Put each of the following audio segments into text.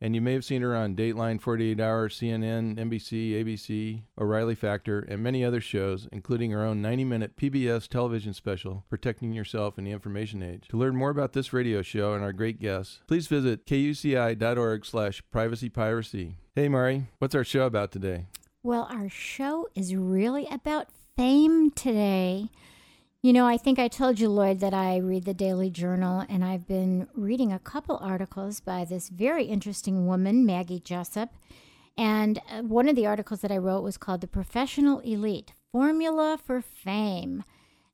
And you may have seen her on Dateline, 48 Hour, CNN, NBC, ABC, O'Reilly Factor, and many other shows, including her own 90 minute PBS television special, Protecting Yourself in the Information Age. To learn more about this radio show and our great guests, please visit kuci.org slash privacypiracy. Hey, Mari, what's our show about today? Well, our show is really about fame today. You know, I think I told you, Lloyd, that I read the Daily Journal, and I've been reading a couple articles by this very interesting woman, Maggie Jessup. And uh, one of the articles that I wrote was called The Professional Elite Formula for Fame.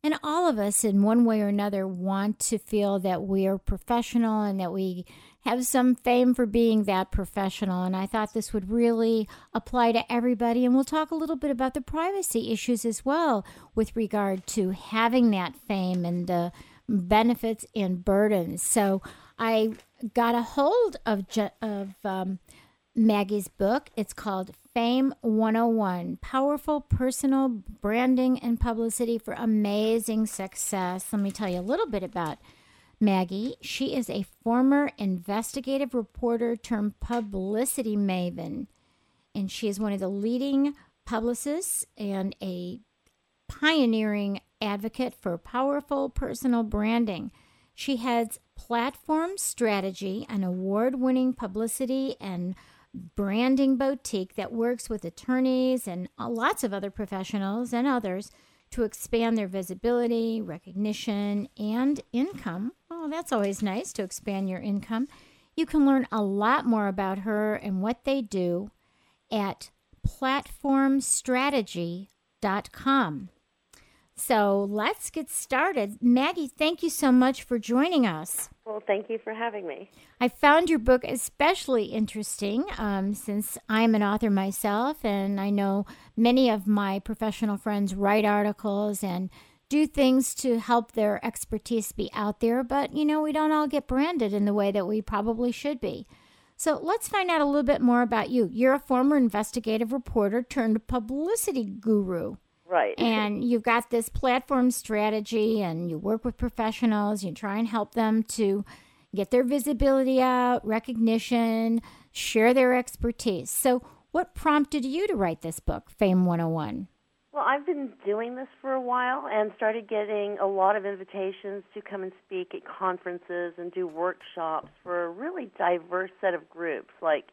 And all of us, in one way or another, want to feel that we are professional and that we have some fame for being that professional. And I thought this would really apply to everybody. And we'll talk a little bit about the privacy issues as well with regard to having that fame and the benefits and burdens. So I got a hold of, of um, Maggie's book. It's called Fame 101 Powerful Personal Branding and Publicity for Amazing Success. Let me tell you a little bit about Maggie. She is a former investigative reporter turned publicity maven, and she is one of the leading publicists and a pioneering advocate for powerful personal branding. She heads Platform Strategy, an award winning publicity and branding boutique that works with attorneys and lots of other professionals and others to expand their visibility, recognition, and income. Oh, that's always nice to expand your income. You can learn a lot more about her and what they do at platformstrategy.com. So let's get started. Maggie, thank you so much for joining us. Well, thank you for having me. I found your book especially interesting um, since I'm an author myself, and I know many of my professional friends write articles and do things to help their expertise be out there, but you know, we don't all get branded in the way that we probably should be. So let's find out a little bit more about you. You're a former investigative reporter turned publicity guru. Right. And you've got this platform strategy, and you work with professionals, you try and help them to get their visibility out, recognition, share their expertise. So, what prompted you to write this book, Fame 101? Well, I've been doing this for a while and started getting a lot of invitations to come and speak at conferences and do workshops for a really diverse set of groups, like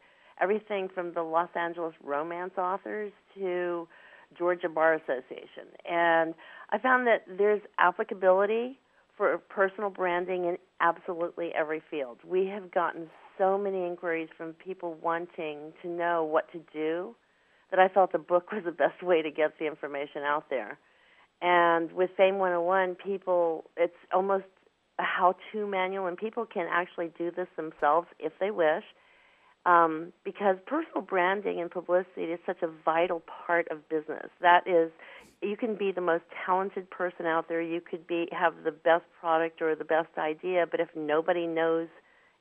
everything from the Los Angeles romance authors to Georgia Bar Association. And I found that there's applicability for personal branding in absolutely every field. We have gotten so many inquiries from people wanting to know what to do that I felt the book was the best way to get the information out there. And with Fame 101, people, it's almost a how to manual, and people can actually do this themselves if they wish um, because personal branding and publicity is such a vital part of business. That is, you can be the most talented person out there. You could be have the best product or the best idea, but if nobody knows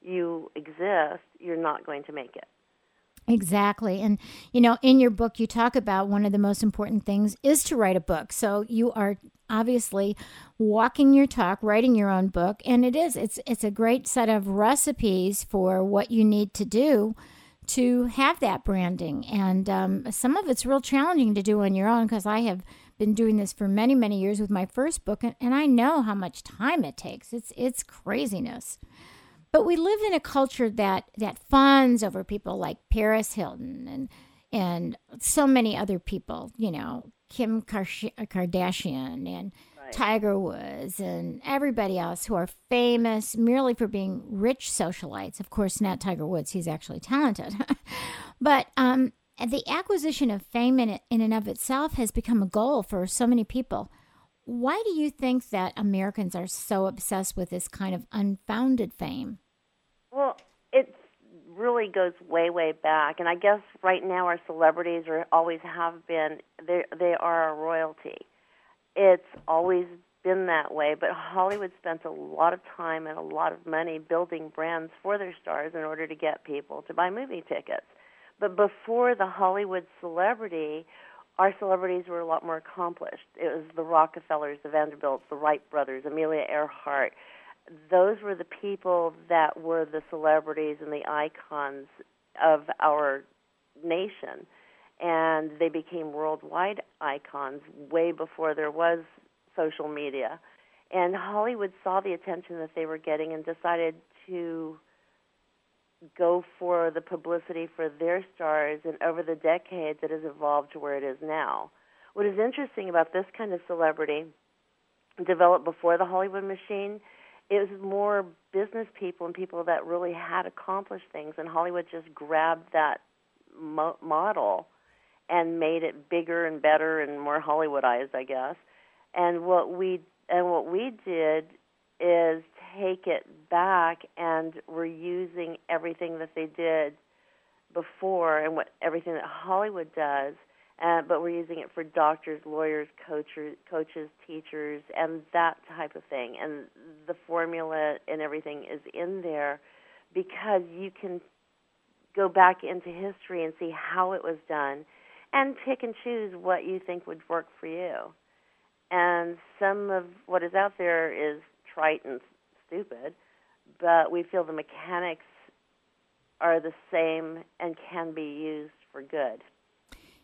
you exist, you're not going to make it. Exactly. And, you know, in your book, you talk about one of the most important things is to write a book. So you are obviously walking your talk, writing your own book. And it is, it's, it's a great set of recipes for what you need to do to have that branding. And um, some of it's real challenging to do on your own because I have been doing this for many, many years with my first book, and, and I know how much time it takes. It's it's craziness. But we live in a culture that that fawns over people like Paris Hilton and and so many other people. You know, Kim Kardashian and right. Tiger Woods and everybody else who are famous merely for being rich socialites. Of course, not Tiger Woods; he's actually talented. but um, the acquisition of fame in, in and of itself has become a goal for so many people. Why do you think that Americans are so obsessed with this kind of unfounded fame? Well, it really goes way, way back, and I guess right now our celebrities are always have been they they are a royalty. It's always been that way, but Hollywood spent a lot of time and a lot of money building brands for their stars in order to get people to buy movie tickets. But before the Hollywood celebrity, our celebrities were a lot more accomplished. It was the Rockefellers, the Vanderbilts, the Wright brothers, Amelia Earhart. Those were the people that were the celebrities and the icons of our nation. And they became worldwide icons way before there was social media. And Hollywood saw the attention that they were getting and decided to go for the publicity for their stars, and over the decades, it has evolved to where it is now. What is interesting about this kind of celebrity, developed before the Hollywood machine, was more business people and people that really had accomplished things, and Hollywood just grabbed that mo- model and made it bigger and better and more Hollywoodized, I guess. And what we and what we did is take it back and we're using everything that they did before and what everything that Hollywood does, uh, but we're using it for doctors, lawyers, coaches, coaches, teachers, and that type of thing. And the formula and everything is in there because you can go back into history and see how it was done and pick and choose what you think would work for you. And some of what is out there is trite and stupid, but we feel the mechanics are the same and can be used for good.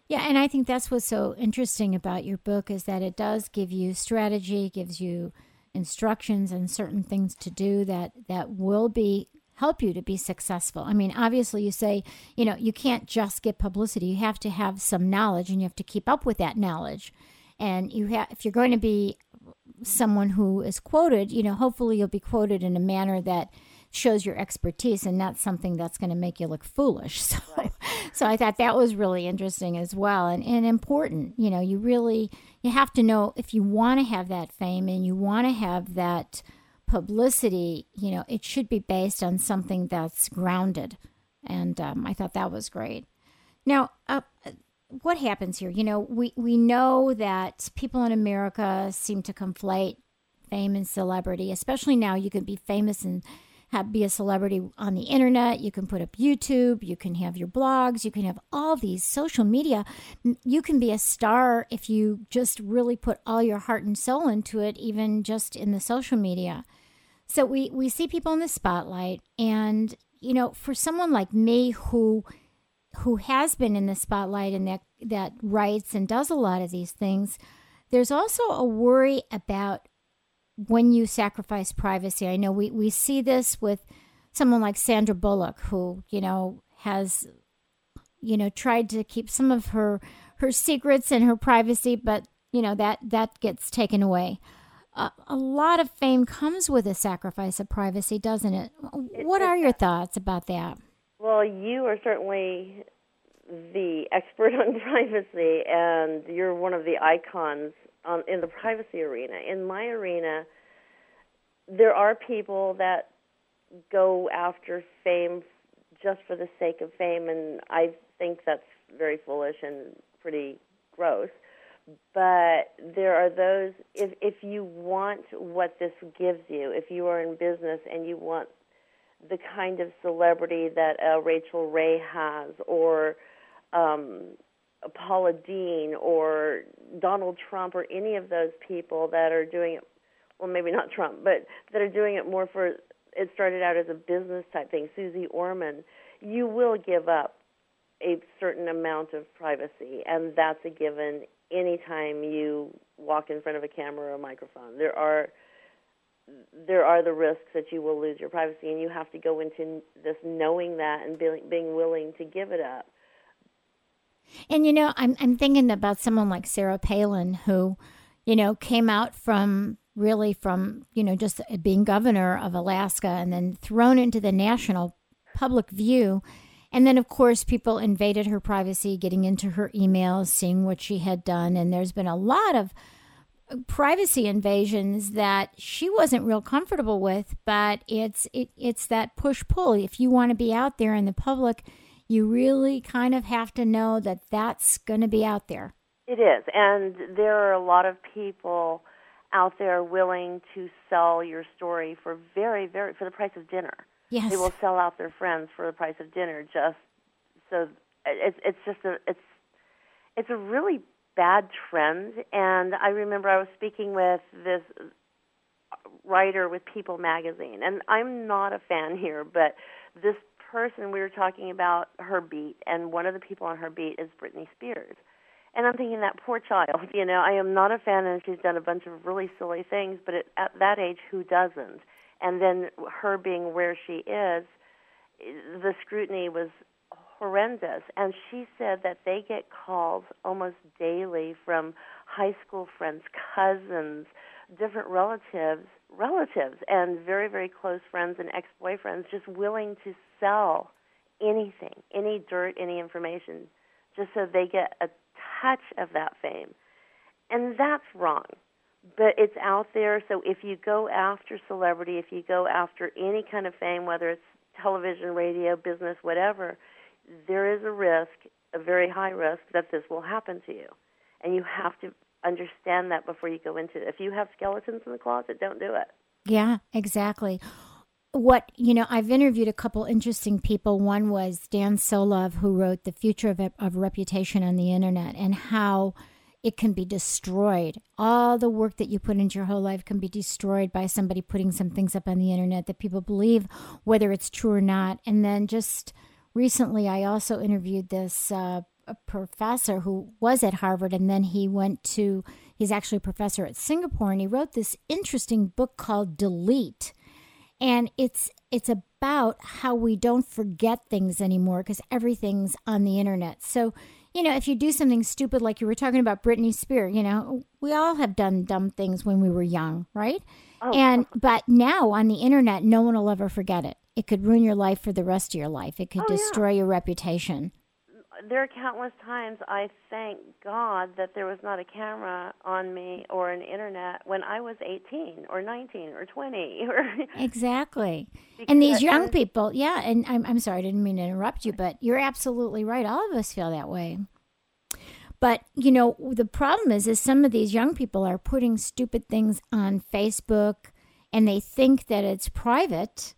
Yeah, and I think that's what's so interesting about your book is that it does give you strategy, gives you instructions and certain things to do that that will be help you to be successful. I mean, obviously you say, you know, you can't just get publicity. You have to have some knowledge and you have to keep up with that knowledge. And you have if you're going to be someone who is quoted, you know, hopefully you'll be quoted in a manner that shows your expertise and not something that's going to make you look foolish. So, right. so I thought that was really interesting as well and, and important. You know, you really you have to know if you want to have that fame and you want to have that publicity. You know, it should be based on something that's grounded, and um, I thought that was great. Now, uh, what happens here? You know, we, we know that people in America seem to conflate fame and celebrity, especially now. You can be famous and have be a celebrity on the internet. You can put up YouTube. You can have your blogs. You can have all these social media. You can be a star if you just really put all your heart and soul into it, even just in the social media. So we we see people in the spotlight, and you know, for someone like me who who has been in the spotlight and that that writes and does a lot of these things, there's also a worry about when you sacrifice privacy. I know we, we see this with someone like Sandra Bullock, who, you know, has, you know, tried to keep some of her her secrets and her privacy, but you know that that gets taken away. Uh, a lot of fame comes with a sacrifice of privacy, doesn't it? What are your thoughts about that? Well, you are certainly the expert on privacy, and you're one of the icons on, in the privacy arena. In my arena, there are people that go after fame just for the sake of fame, and I think that's very foolish and pretty gross. But there are those if if you want what this gives you, if you are in business and you want the kind of celebrity that uh, Rachael Ray has, or um, Paula Deen, or Donald Trump, or any of those people that are doing it. Well, maybe not Trump, but that are doing it more for. It started out as a business type thing. Suze Orman, you will give up a certain amount of privacy, and that's a given anytime you walk in front of a camera or a microphone. There are there are the risks that you will lose your privacy, and you have to go into this knowing that and being, being willing to give it up. And you know, I'm I'm thinking about someone like Sarah Palin, who, you know, came out from really from you know just being governor of Alaska and then thrown into the national public view. And then, of course, people invaded her privacy, getting into her emails, seeing what she had done. And there's been a lot of privacy invasions that she wasn't real comfortable with but it's it, it's that push pull. If you want to be out there in the public you really kind of have to know that that's going to be out there. It is. And there are a lot of people out there willing to sell your story for very very for the price of dinner. Yes. They will sell out their friends for the price of dinner just so it's it's just a it's it's a really bad trend. And I remember I was speaking with this writer with People magazine, and I'm not a fan here, but this person we were talking about her beat, and one of the people on her beat is Britney Spears. And I'm thinking that poor child, you know, I am not a fan, and she's done a bunch of really silly things, but at, at that age, who doesn't? And then her being where she is, the scrutiny was horrendous. And she said that they get calls almost daily from high school friends, cousins, different relatives, relatives, and very, very close friends and ex boyfriends just willing to sell anything, any dirt, any information, just so they get a touch of that fame. And that's wrong. But it's out there, so if you go after celebrity, if you go after any kind of fame, whether it's television, radio, business, whatever, there is a risk, a very high risk, that this will happen to you. And you have to understand that before you go into it. If you have skeletons in the closet, don't do it. Yeah, exactly. What, you know, I've interviewed a couple interesting people. One was Dan Solove, who wrote The Future of, of Reputation on the Internet and how it can be destroyed. All the work that you put into your whole life can be destroyed by somebody putting some things up on the internet that people believe, whether it's true or not. And then just recently I also interviewed this uh, professor who was at Harvard and then he went to, he's actually a professor at Singapore and he wrote this interesting book called Delete. And it's it's about how we don't forget things anymore because everything's on the internet. So, you know, if you do something stupid like you were talking about Britney Spears, you know, we all have done dumb things when we were young, right? Oh. And but now on the internet, no one will ever forget it. It could ruin your life for the rest of your life. It could oh, destroy yeah. your reputation. There are countless times I thank God that there was not a camera on me or an internet when I was 18 or 19 or 20. exactly. and these young and, people, yeah, and I'm, I'm sorry, I didn't mean to interrupt you, but you're absolutely right. All of us feel that way. But you know, the problem is, is some of these young people are putting stupid things on Facebook, and they think that it's private,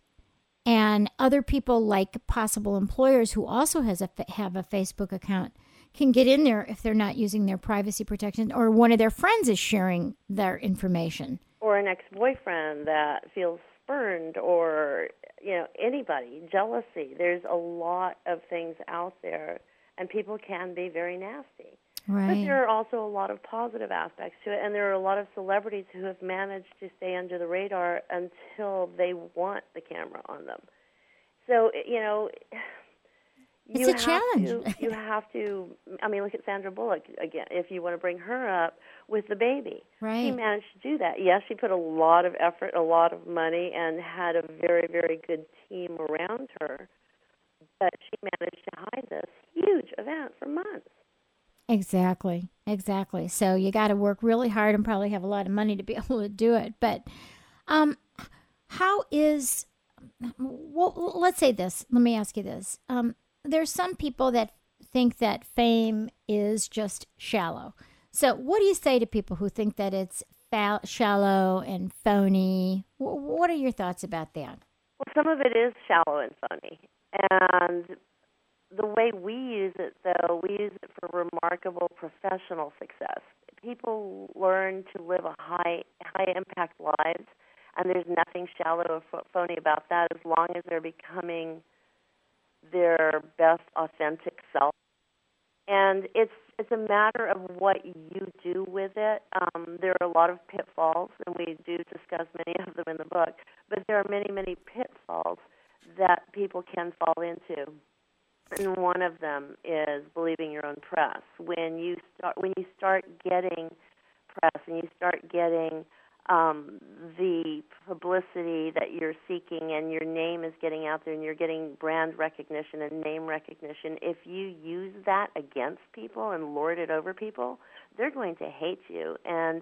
and other people like possible employers who also has a have a Facebook account can get in there if they're not using their privacy protection, or one of their friends is sharing their information, or an ex-boyfriend that feels spurned, or you know anybody jealousy. There's a lot of things out there, and people can be very nasty. Right. But there are also a lot of positive aspects to it, and there are a lot of celebrities who have managed to stay under the radar until they want the camera on them. So eh, you know, it's a challenge. To, you have to. I mean, look at Sandra Bullock again. If you want to bring her up with the baby, right? She managed to do that. Yes, she put a lot of effort, a lot of money, and had a very, very good team around her. But she managed to hide this huge event for months. Exactly. Exactly. So you got to work really hard and probably have a lot of money to be able to do it. But um, how is, well, let's say this. Let me ask you this. Um, there's some people that think that fame is just shallow. So, what do you say to people who think that it's fa- shallow and phony? W- what are your thoughts about that? Well, some of it is shallow and phony. And the way we use it, though, we use it for remarkable professional success. People learn to live a high high impact lives, and there's nothing shallow or phony about that as long as they're becoming their best authentic self. and it's it's a matter of what you do with it. Um, there are a lot of pitfalls, and we do discuss many of them in the book. But there are many, many pitfalls that people can fall into, and one of them is believing your own press. When you start when you start getting press and you start getting um, the publicity that you're seeking and your name is getting out there and you're getting brand recognition and name recognition, if you use that against people and lord it over people, they're going to hate you and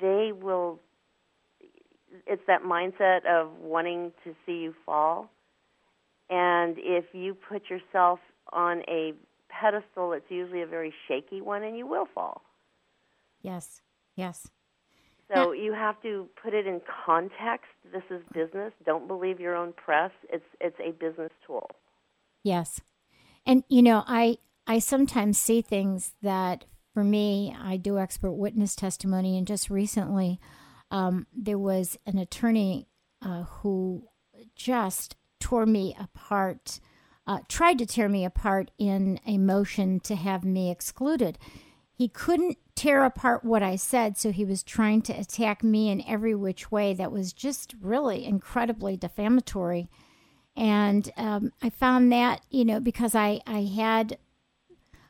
they will. It's that mindset of wanting to see you fall. And if you put yourself on a pedestal, it's usually a very shaky one and you will fall. Yes, yes. So you have to put it in context. This is business. Don't believe your own press. It's it's a business tool. Yes. And you know, I I sometimes see things that for me, I do expert witness testimony and just recently um, there was an attorney uh, who just tore me apart, uh, tried to tear me apart in a motion to have me excluded. He couldn't tear apart what I said, so he was trying to attack me in every which way that was just really incredibly defamatory. And um, I found that, you know, because I, I had,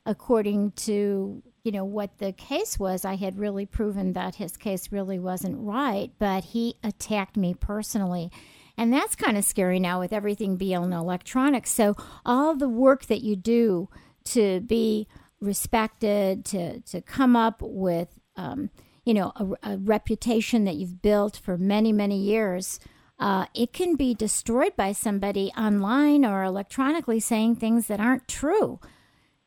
according to, you know, what the case was, I had really proven that his case really wasn't right, but he attacked me personally. And that's kind of scary now with everything being electronic. So, all the work that you do to be respected, to, to come up with, um, you know, a, a, reputation that you've built for many, many years, uh, it can be destroyed by somebody online or electronically saying things that aren't true.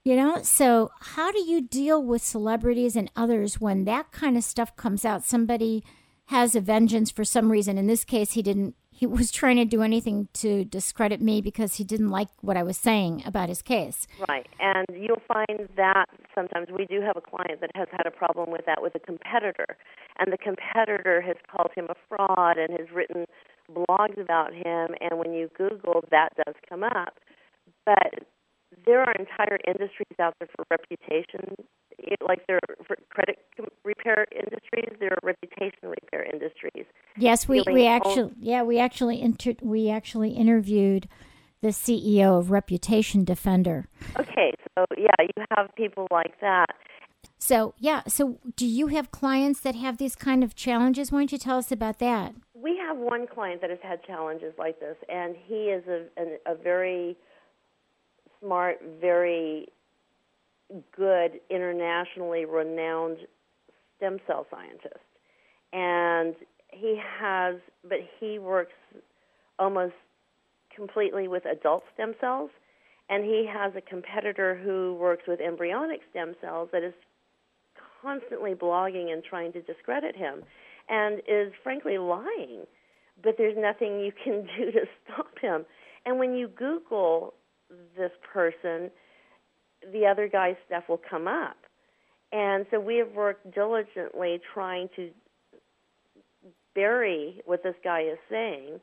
You know, so how do you deal with celebrities and others when that kind of stuff comes out? Somebody has a vengeance for some reason. In this case, he didn't he was trying to do anything to discredit me because he didn't like what I was saying about his case. Right. And you'll find that sometimes we do have a client that has had a problem with that with a competitor. And the competitor has called him a fraud and has written blogs about him. And when you Google, that does come up. But there are entire industries out there for reputation like there are credit repair industries, there are reputation repair industries. Yes, we, we actually yeah we actually inter- we actually interviewed the CEO of Reputation Defender. Okay, so yeah, you have people like that. So yeah, so do you have clients that have these kind of challenges? Why don't you tell us about that? We have one client that has had challenges like this, and he is a, a, a very smart, very good, internationally renowned stem cell scientist. And he has, but he works almost completely with adult stem cells. And he has a competitor who works with embryonic stem cells that is constantly blogging and trying to discredit him and is frankly lying. But there's nothing you can do to stop him. And when you Google this person, the other guy's stuff will come up. And so we have worked diligently trying to bury what this guy is saying,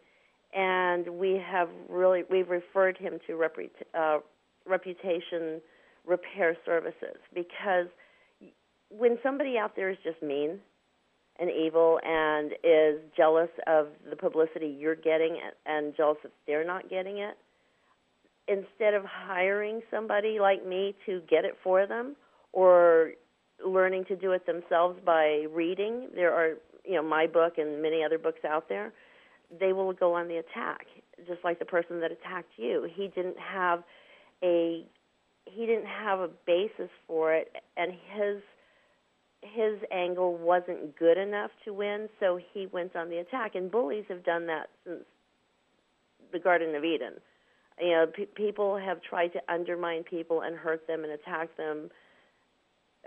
and we have really we've referred him to reput- uh, reputation repair services because when somebody out there is just mean and evil and is jealous of the publicity you're getting and jealous that they're not getting it, instead of hiring somebody like me to get it for them or learning to do it themselves by reading, there are, you know, my book and many other books out there, they will go on the attack, just like the person that attacked you. He didn't have a he didn't have a basis for it and his his angle wasn't good enough to win, so he went on the attack. And bullies have done that since the Garden of Eden you know, p- people have tried to undermine people and hurt them and attack them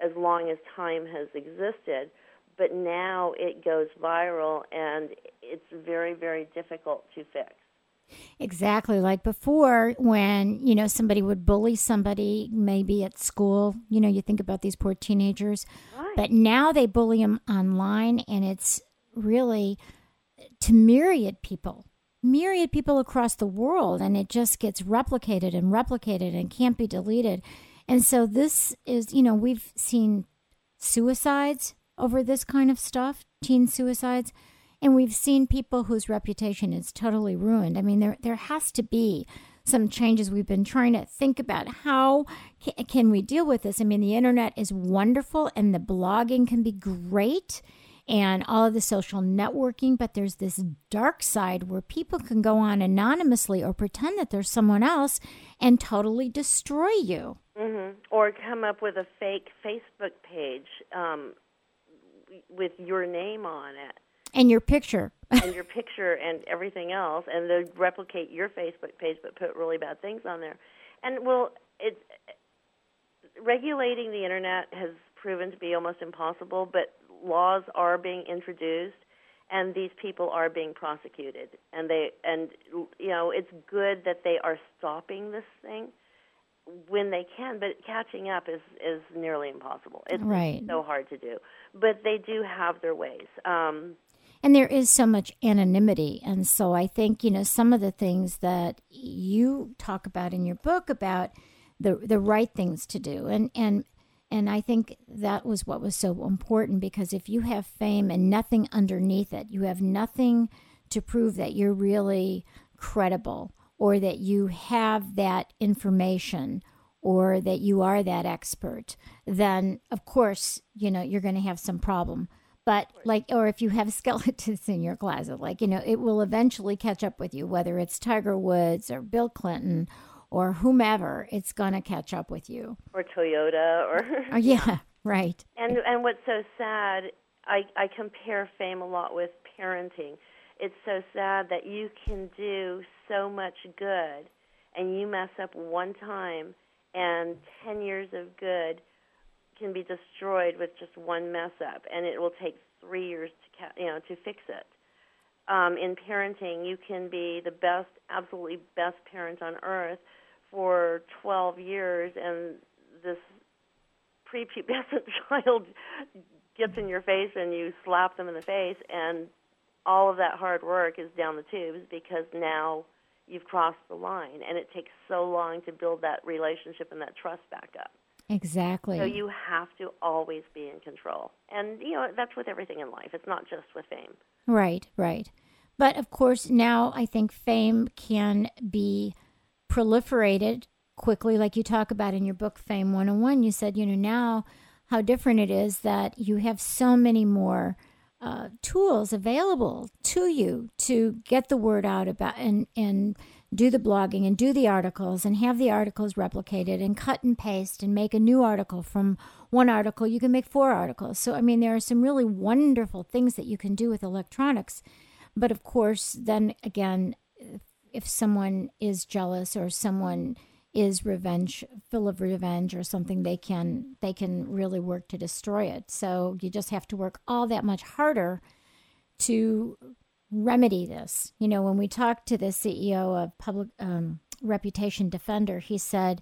as long as time has existed. But now it goes viral and it's very, very difficult to fix. Exactly. Like before, when, you know, somebody would bully somebody, maybe at school, you know, you think about these poor teenagers. Right. But now they bully them online, and it's really to myriad people myriad people across the world and it just gets replicated and replicated and can't be deleted And so this is, you know, we've seen suicides over this kind of stuff, teen suicides, and we've seen people whose reputation is totally ruined. I mean, there there has to be some changes. We've been trying to think about how can we deal with this. I mean, the internet is wonderful, and the blogging can be great and all of the social networking, but there's this dark side where people can go on anonymously or pretend that there's someone else and totally destroy you. Mm-hmm. Or come up with a fake Facebook page um, with your name on it. And your picture. and your picture and everything else, and they replicate your Facebook page but put really bad things on there. And well, it regulating the internet has proven to be almost impossible, but laws are being introduced and these people are being prosecuted. And they and you know it's good that they are stopping this thing when they can but catching up is is nearly impossible. It's right. so hard to do but they do have their ways. Um and there is so much anonymity. And so i think you know some of the things that you talk about in your book about the the right things to do. And and and I think that was what was so important because if you have fame and nothing underneath it, you have nothing to prove that you're really credible or that you have that information or that you are that expert, then of course, you know, you're going to have some problem. But like, or if you have skeletons in your closet, like, you know, it will eventually catch up with you, whether it's Tiger Woods or Bill Clinton or whomever, it's going to catch up with you. Or Toyota or oh, yeah, right. And and what's so sad, I I compare fame a lot with parenting. It's so sad that you can do so much good and you mess up one time and 10 years of good can be destroyed with just one mess up and it will take 3 years to you know to fix it. Um, in parenting, you can be the best, absolutely best parent on earth, for 12 years and this prepubescent child gets in your face and you slap them in the face and all of that hard work is down the tubes because now you've crossed the line and it takes so long to build that relationship and that trust back up. Exactly. So you have to always be in control. And you know, that's with everything in life. It's not just with fame. Right, right. But of course, now I think fame can be proliferated quickly, like you talk about in your book, Fame 101. You said, you know, now how different it is that you have so many more uh, tools available to you to get the word out about and, and do the blogging and do the articles and have the articles replicated and cut and paste and make a new article from one article. You can make four articles. So, I mean, there are some really wonderful things that you can do with electronics. But of course, then again, if someone is jealous or someone is revenge full of revenge or something they can they can really work to destroy it. So you just have to work all that much harder to remedy this. You know when we talked to the ceo of public um, reputation defender he said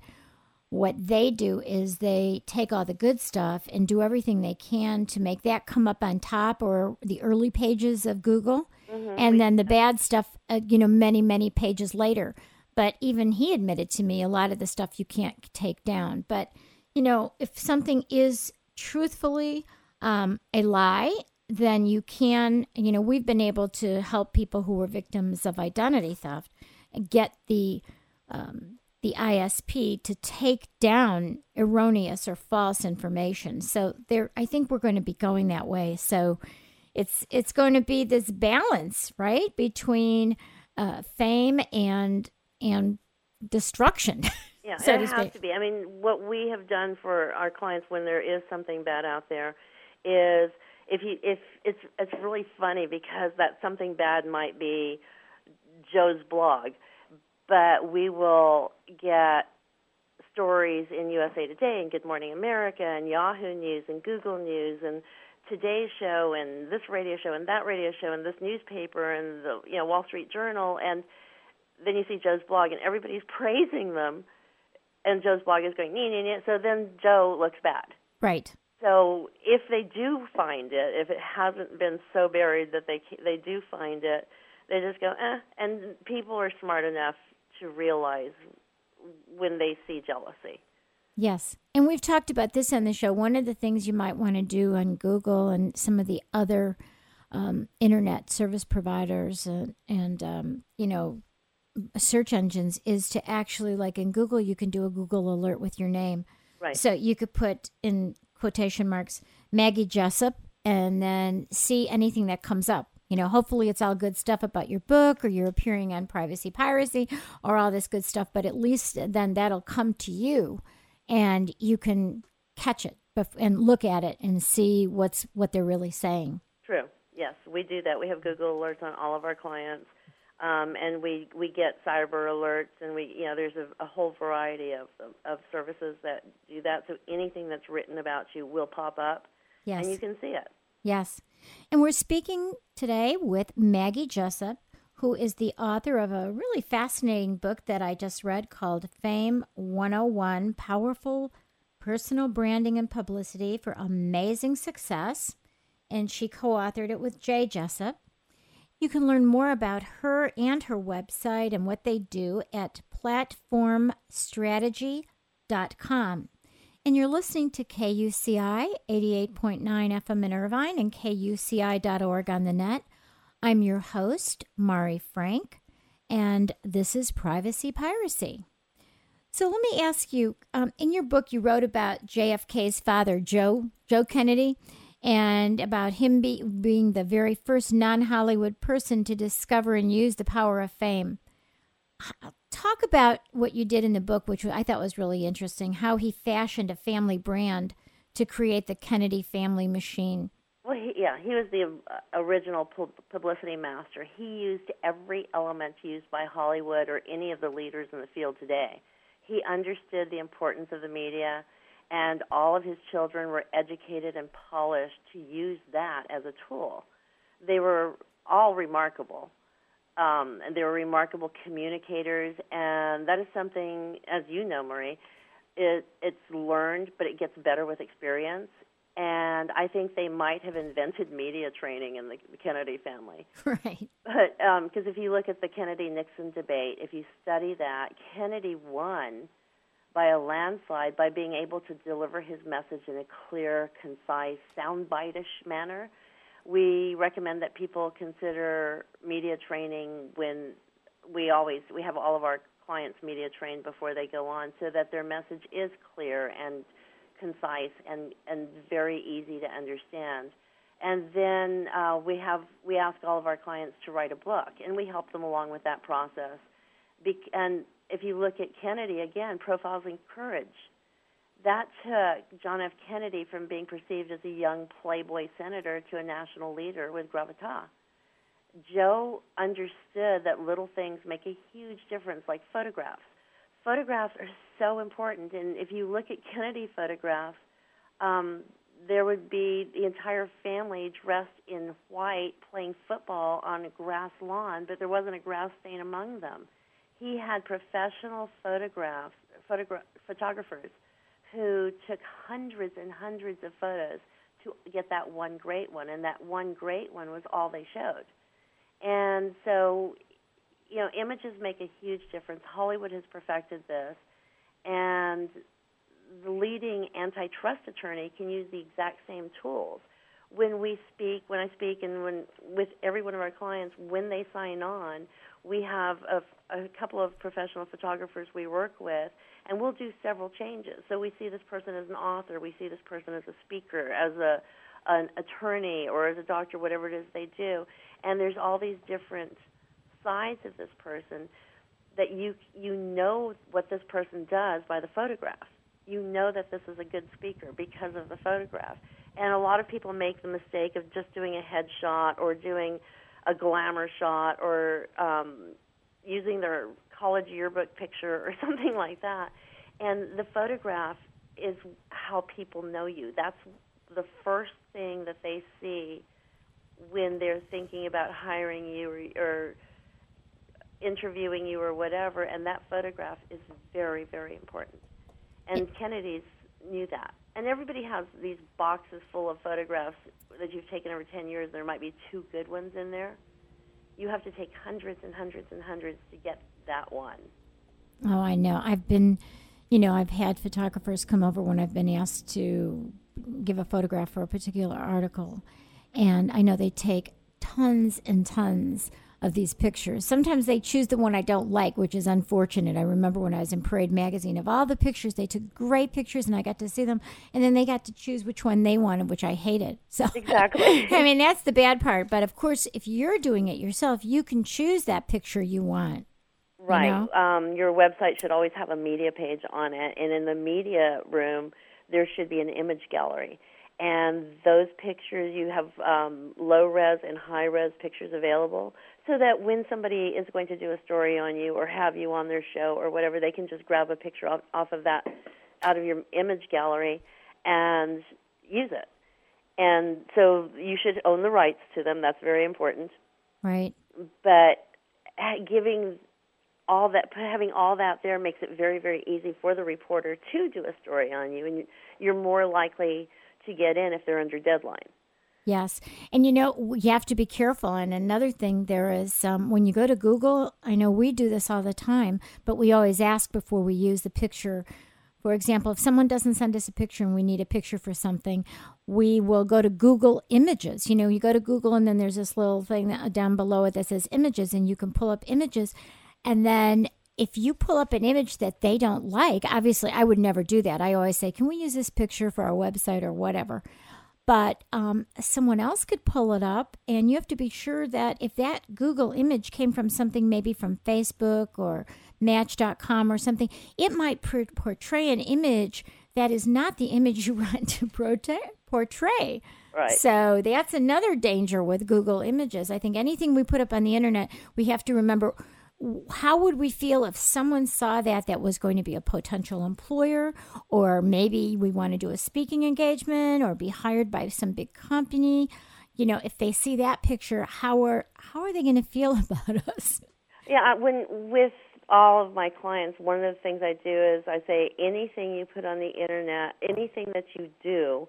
what they do is they take all the good stuff and do everything they can to make that come up on top or the early pages of google Mm-hmm. And then the bad stuff, uh, you know, many, many pages later. But even he admitted to me a lot of the stuff you can't take down. But, you know, if something is truthfully um, a lie, then you can, you know, we've been able to help people who were victims of identity theft get the um, the ISP to take down erroneous or false information. So there, I think we're going to be going that way. So it's it's going to be this balance, right, between uh, fame and and destruction. Yeah, so it to has to be. I mean, what we have done for our clients when there is something bad out there is if you if it's it's really funny because that something bad might be Joe's blog, but we will get stories in USA Today and Good Morning America and Yahoo News and Google News and Today's Show and this radio show and that radio show and this newspaper and the you know Wall Street Journal and then you see Joe's blog and everybody's praising them and Joe's blog is going nee nee nee so then Joe looks bad. Right. So if they do find it, if it hasn't been so buried that they they do find it, they just go eh. And people are smart enough to realize when they see jealousy. Yes. And we've talked about this on the show. One of the things you might want to do on Google and some of the other um, internet service providers and, and um, you know, search engines is to actually, like in Google, you can do a Google alert with your name. Right. So you could put in quotation marks Maggie Jessup and then see anything that comes up. You know, hopefully it's all good stuff about your book or you're appearing on Privacy Piracy or all this good stuff, but at least then that'll come to you and you can catch it and look at it and see what's what they're really saying. True. Yes, we do that. We have Google alerts on all of our clients. Um, and we we get cyber alerts, and we you know there's a, a whole variety of of services that do that. So anything that's written about you will pop up, yes. and you can see it. Yes, and we're speaking today with Maggie Jessup, who is the author of a really fascinating book that I just read called Fame 101: Powerful Personal Branding and Publicity for Amazing Success, and she co-authored it with Jay Jessup. You can learn more about her and her website and what they do at platformstrategy.com. And you're listening to KUCI 88.9 FM in Irvine and KUCI.org on the net. I'm your host, Mari Frank, and this is Privacy Piracy. So let me ask you um, in your book, you wrote about JFK's father, Joe, Joe Kennedy and about him be, being the very first non Hollywood person to discover and use the power of fame. Talk about what you did in the book, which I thought was really interesting, how he fashioned a family brand to create the Kennedy family machine. Well, he, yeah, he was the uh, original publicity master. He used every element used by Hollywood or any of the leaders in the field today. He understood the importance of the media and all of his children were educated and polished to use that as a tool. They were all remarkable. Um, and they were remarkable communicators, and that is something, as you know, Mari, it, it's learned, but it gets better with experience. And I think they might have invented media training in the, the Kennedy family. Right. But because um, if you look at the Kennedy Nixon debate, if you study that, Kennedy won by a landslide by being able to deliver his message in a clear, concise, soundbite-ish manner. We recommend that people consider media training when we always we have all of our clients media trained before they go on so that their message is clear and concise and and very easy to understand. And then uh, we have we ask all of our clients to write a book, and we help them along with that process. Be- and if you look at Kennedy again, profiles in courage. That took John F. Kennedy from being perceived as a young playboy senator to a national leader with gravitas. Joe understood that little things make a huge difference, like photographs. Photographs are so important, and if you look at Kennedy photographs, um, there would be the entire family dressed in white playing football on a grass lawn, but there wasn't a grass stain among them he had professional photographs, photogra- photographers who took hundreds and hundreds of photos to get that one great one, and that one great one was all they showed. And so, you know, images make a huge difference. Hollywood has perfected this, and the leading antitrust attorney can use the exact same tools. When we speak, when I speak, and when with every one of our clients, when they sign on, we have a, a couple of professional photographers we work with, and we'll do several changes. So we see this person as an author, we see this person as a speaker, as a an attorney, or as a doctor, whatever it is they do. And there's all these different sides of this person that you you know what this person does by the photograph. You know that this is a good speaker because of the photograph. And a lot of people make the mistake of just doing a headshot or doing a glamour shot or um, using their college yearbook picture or something like that. And the photograph is how people know you. That's the first thing that they see when they're thinking about hiring you or, or interviewing you or whatever. And that photograph is very, very important. And Kennedy's knew that. And everybody has these boxes full of photographs that you've taken over 10 years. There might be two good ones in there. You have to take hundreds and hundreds and hundreds to get that one. Oh, I know. I've been you know, I've had photographers come over when I've been asked to give a photograph for a particular article, and I know they take tons and tons of these pictures. Sometimes they choose the one I don't like, which is unfortunate. I remember when I was in Parade magazine, of all the pictures, they took great pictures and I got to see them, and then they got to choose which one they wanted, which I hated. So exactly. I mean, that's the bad part. But of course, if you're doing it yourself, you can choose that picture you want. Right. You know? um, your website should always have a media page on it, and in the media room, there should be an image gallery. And those pictures, you have um, low res and high res pictures available, so that when somebody is going to do a story on you or have you on their show or whatever, they can just grab a picture off, off of that, out of your image gallery, and use it. And so you should own the rights to them. That's very important. Right. But giving all that having all that there makes it very very easy for the reporter to do a story on you and you're more likely to get in if they're under deadline Yes. And you know, you have to be careful. And another thing there is um, when you go to Google, I know we do this all the time, but we always ask before we use the picture. For example, if someone doesn't send us a picture and we need a picture for something, we will go to Google Images. You know, you go to Google and then there's this little thing that, down below it that says images, and you can pull up images. And then if you pull up an image that they don't like, obviously I would never do that. I always say, can we use this picture for our website or whatever? But um, someone else could pull it up, and you have to be sure that if that Google image came from something maybe from Facebook or Match.com or something, it might portray an image that is not the image you want to portray. Right. So that's another danger with Google Images. I think anything we put up on the internet, we have to remember how would we feel if someone saw that that was going to be a potential employer? Or maybe we want to do a speaking engagement or be hired by some big company? You know if they see that picture how are how are they going to feel about us? Yeah when with all of my clients one of the things i do is i say anything you put on the internet anything that you do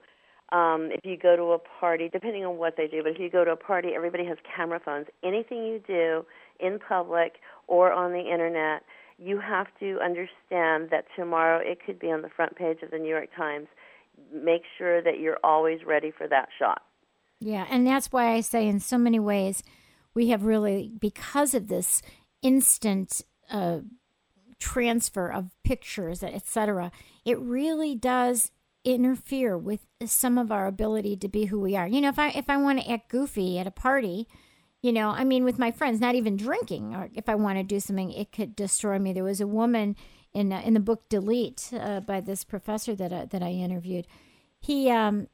um, if you go to a party, depending on what they do, but if you go to a party, everybody has camera phones. Anything you do in public or on the internet, you have to understand that tomorrow it could be on the front page of the New York Times. Make sure that you're always ready for that shot. Yeah, and that's why I say in so many ways we have really because of this instant uh, transfer of pictures, etc. It really does interfere with some of our ability to be who we are. You know, if I if I want to act goofy at a party, you know, I mean, with my friends, not even drinking, or if I want to do something, it could destroy me. There was a woman in uh, in the book Delete uh, by this professor that I, that I interviewed. He um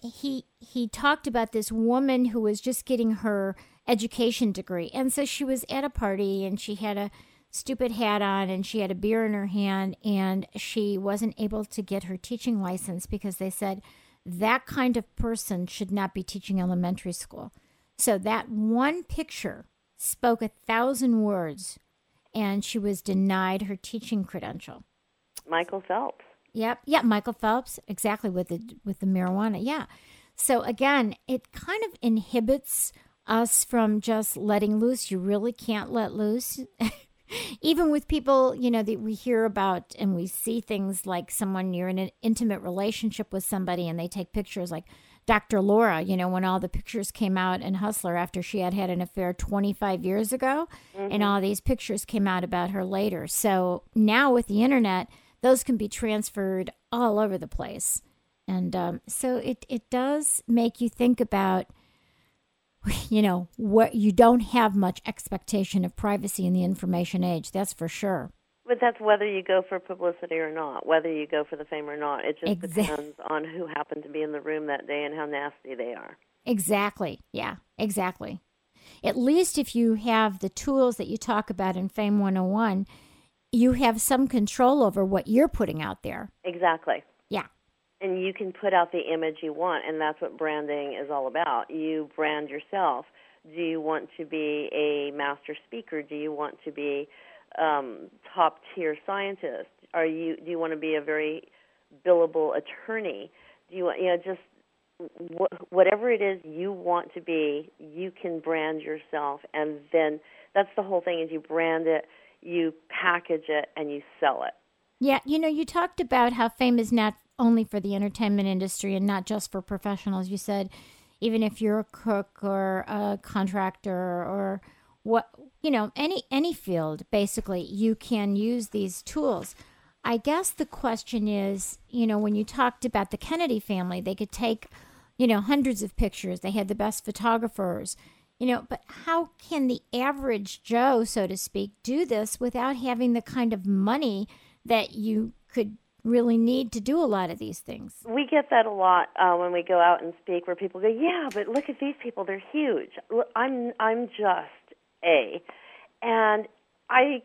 he he talked about this woman who was just getting her education degree, and so she was at a party and she had a stupid hat on and she had a beer in her hand and she wasn't able to get her teaching license because they said that kind of person should not be teaching elementary school. So that one picture spoke a thousand words, and she was denied her teaching credential. Michael Phelps. Yep, yeah, Michael Phelps, exactly with the with the marijuana. Yeah. So again, it kind of inhibits us from just letting loose. You really can't let loose. Even with people, you know, that we hear about and we see things like someone you're in an intimate relationship with somebody and they take pictures like Dr. Laura, you know, when all the pictures came out in Hustler after she had had an affair 25 years ago, mm-hmm. and all these pictures came out about her later. So now with the internet, those can be transferred all over the place. And um, so it, it does make you think about, you know, what you don't have much expectation of privacy in the information age. That's for sure. But that's whether you go for publicity or not, whether you go for the fame or not. It just exactly. depends on who happened to be in the room that day and how nasty they are. Exactly. Yeah, exactly. At least if you have the tools that you talk about in Fame 101, you have some control over what you're putting out there. Exactly. Yeah. And you can put out the image you want, and that's what branding is all about. You brand yourself. Do you want to be a master speaker? Do you want to be um, top tier scientist? Are you do you want to be a very billable attorney? Do you want you know just wh- whatever it is you want to be, you can brand yourself, and then that's the whole thing: is you brand it, you package it, and you sell it. Yeah, you know, you talked about how fame is not only for the entertainment industry and not just for professionals. You said even if you're a cook or a contractor or what, you know, any any field basically, you can use these tools. I guess the question is, you know, when you talked about the Kennedy family, they could take, you know, hundreds of pictures. They had the best photographers you know, but how can the average Joe, so to speak, do this without having the kind of money that you could really need to do a lot of these things? We get that a lot uh, when we go out and speak, where people go, "Yeah, but look at these people; they're huge. I'm I'm just a," and I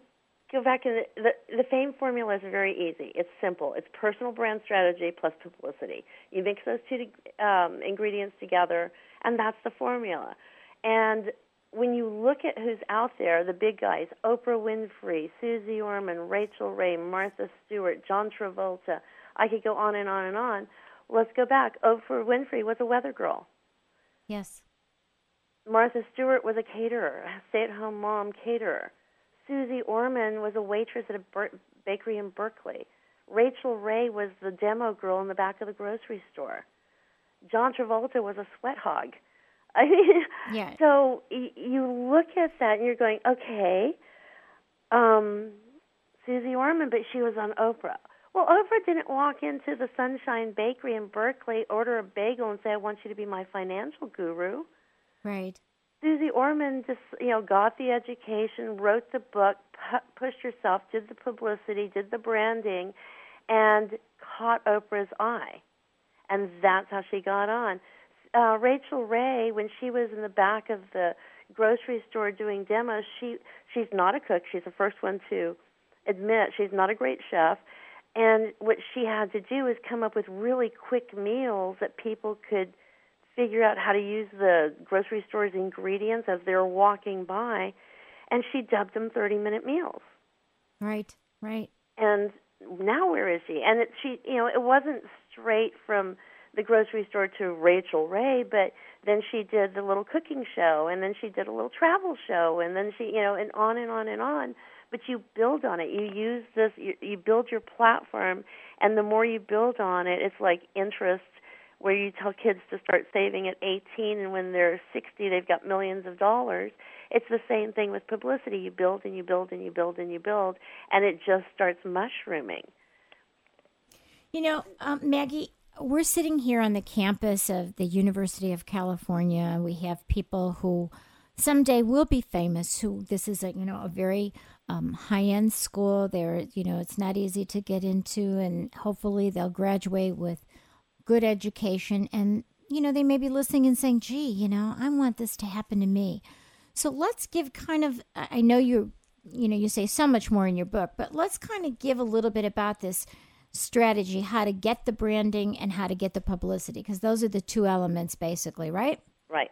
go back and the, the fame formula is very easy. It's simple. It's personal brand strategy plus publicity. You mix those two um, ingredients together, and that's the formula. And when you look at who's out there, the big guys, Oprah Winfrey, Susie Orman, Rachael Ray, Martha Stewart, John Travolta, I could go on and on and on. Let's go back. Oprah Winfrey was a weather girl. Yes. Martha Stewart was a caterer, a stay-at-home mom caterer. Susie Orman was a waitress at a ber- bakery in Berkeley. Rachael Ray was the demo girl in the back of the grocery store. John Travolta was a sweat hog. I mean, yeah. So y- you look at that and you're going, okay, um, Susie Orman, but she was on Oprah. Well, Oprah didn't walk into the Sunshine Bakery in Berkeley, order a bagel, and say, "I want you to be my financial guru." Right. Susie Orman just, you know, got the education, wrote the book, pu- pushed herself, did the publicity, did the branding, and caught Oprah's eye, and that's how she got on uh, Rachael Ray, when she was in the back of the grocery store doing demos, she she's not a cook. She's the first one to admit she's not a great chef. And what she had to do is come up with really quick meals that people could figure out how to use the grocery store's ingredients as they're walking by. And she dubbed them 30 minute meals. Right, right. And now where is she? And it, she, you know, it wasn't straight from the grocery store to Rachael Ray, but then she did the little cooking show, and then she did a little travel show, and then she, you know, and on and on and on. But you build on it. You use this. You, you build your platform, and the more you build on it, it's like interest, where you tell kids to start saving at 18, and when they're 60, they've got millions of dollars. It's the same thing with publicity. You build and you build and you build and you build, and it just starts mushrooming. You know, um, Maggie, we're sitting here on the campus of the University of California. We have people who someday will be famous. Who this is a you know a very um, high end school. There, you know, it's not easy to get into, and hopefully they'll graduate with good education. And you know, they may be listening and saying, "Gee, you know, I want this to happen to me." So let's give kind of. I know you, you know, you say so much more in your book, but let's kind of give a little bit about this strategy how to get the branding and how to get the publicity because those are the two elements basically right right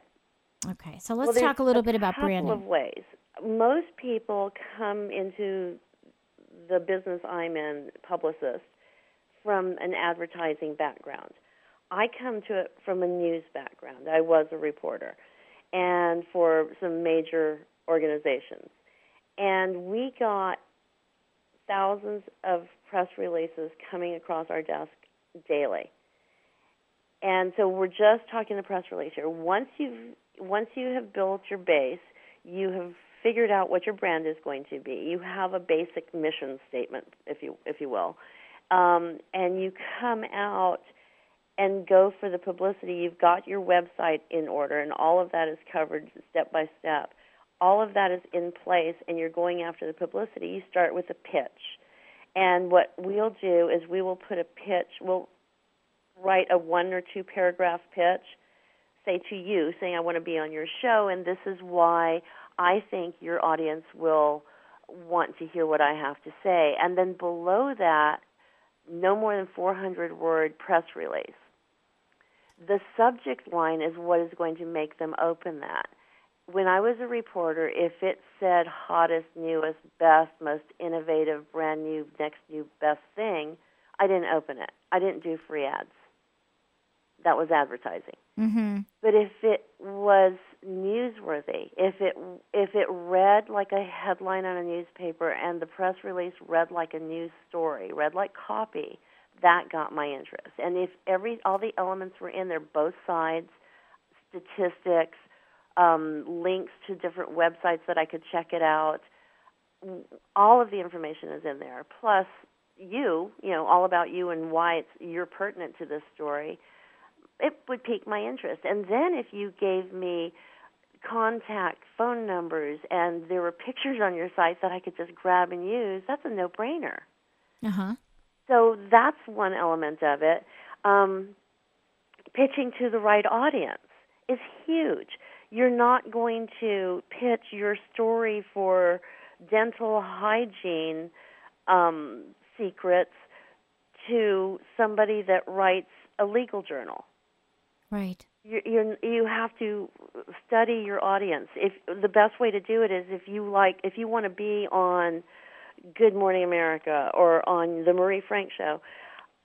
okay so let's well, talk a little a bit about branding of ways most people come into the business i'm in publicist from an advertising background i come to it from a news background i was a reporter and for some major organizations and we got thousands of press releases coming across our desk daily. And so we're just talking the press release here. Once you've once you have built your base, you have figured out what your brand is going to be. You have a basic mission statement, if you if you will, um, and you come out and go for the publicity. You've got your website in order, and all of that is covered step by step all of that is in place and you're going after the publicity, you start with a pitch. And what we'll do is we will put a pitch, we'll write a one or two paragraph pitch, say to you, saying, I want to be on your show, and this is why I think your audience will want to hear what I have to say. And then below that, no more than 400 word press release. The subject line is what is going to make them open that when I was a reporter, if it said hottest, newest, best, most innovative, brand new, next new best thing, I didn't open it. I didn't do free ads. That was advertising. Mm-hmm. But if it was newsworthy, if it if it read like a headline on a newspaper and the press release read like a news story, read like copy, that got my interest. And if every all the elements were in there, both sides, statistics, um, links to different websites that I could check it out, all of the information is in there. Plus, you, you know, all about you and why it's you're pertinent to this story. It would pique my interest. And then if you gave me contact phone numbers and there were pictures on your site that I could just grab and use, that's a no-brainer. Uh huh. So that's one element of it. Um, pitching to the right audience is huge. You're not going to pitch your story for dental hygiene um, secrets to somebody that writes a legal journal. Right. You you you have to study your audience. If the best way to do it is if you like if you want to be on Good Morning America or on the Mari Frank show,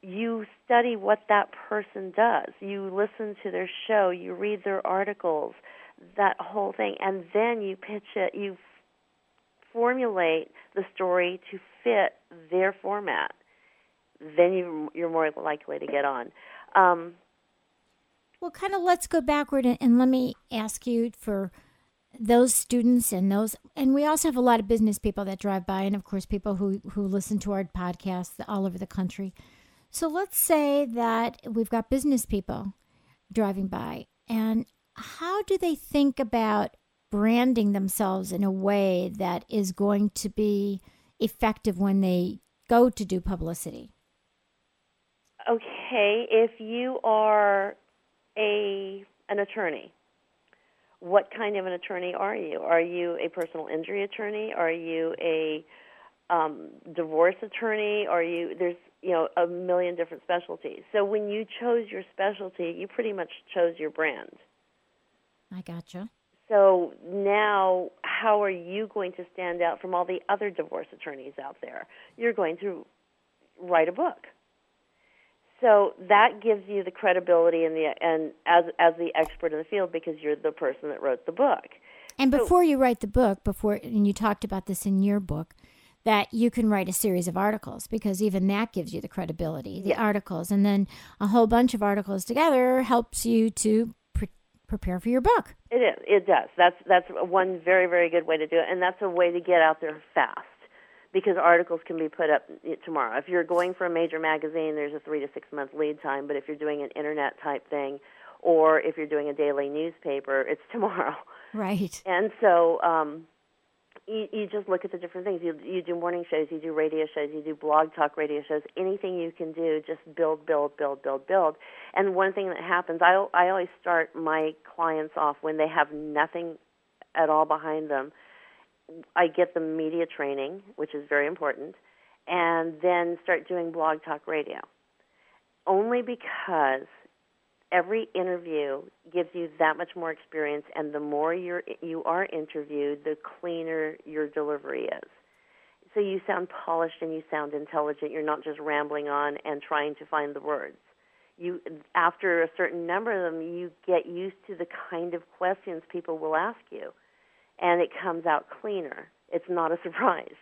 you study what that person does. You listen to their show, you read their articles, that whole thing, and then you pitch it. You formulate the story to fit their format. Then you, you're more likely to get on. Um, well, kind of let's go backward and, and let me ask you for those students and those and we also have a lot of business people that drive by and of course people who who listen to our podcasts all over the country. So let's say that we've got business people driving by and how do they think about branding themselves in a way that is going to be effective when they go to do publicity? Okay if you are a an attorney what kind of an attorney are you? Are you a personal injury attorney? Are you a um, divorce attorney? Are you there's you know a million different specialties. So when you chose your specialty, you pretty much chose your brand. I gotcha. So now, how are you going to stand out from all the other divorce attorneys out there? You're going to write a book. So that gives you the credibility and the and as as the expert in the field because you're the person that wrote the book. And before so, you write the book, before and you talked about this in your book, that you can write a series of articles because even that gives you the credibility, the yeah. articles, and then a whole bunch of articles together helps you to pre- prepare for your book. It is. It does. That's that's one very very good way to do it, and that's a way to get out there fast because articles can be put up tomorrow. If you're going for a major magazine, there's a three to six month lead time. But if you're doing an internet type thing, or if you're doing a daily newspaper, it's tomorrow. Right. And so um, you, you just look at the different things. You you do morning shows, you do radio shows, you do blog talk radio shows. Anything you can do, just build, build, build, build, build. And one thing that happens, I I always start my clients off when they have nothing at all behind them I get the media training, which is very important, and then start doing blog talk radio. Only because every interview gives you that much more experience, and the more you're you are interviewed, the cleaner your delivery is. So you sound polished and you sound intelligent. You're not just rambling on and trying to find the words. You, after a certain number of them, you get used to the kind of questions people will ask you and it comes out cleaner. It's not a surprise.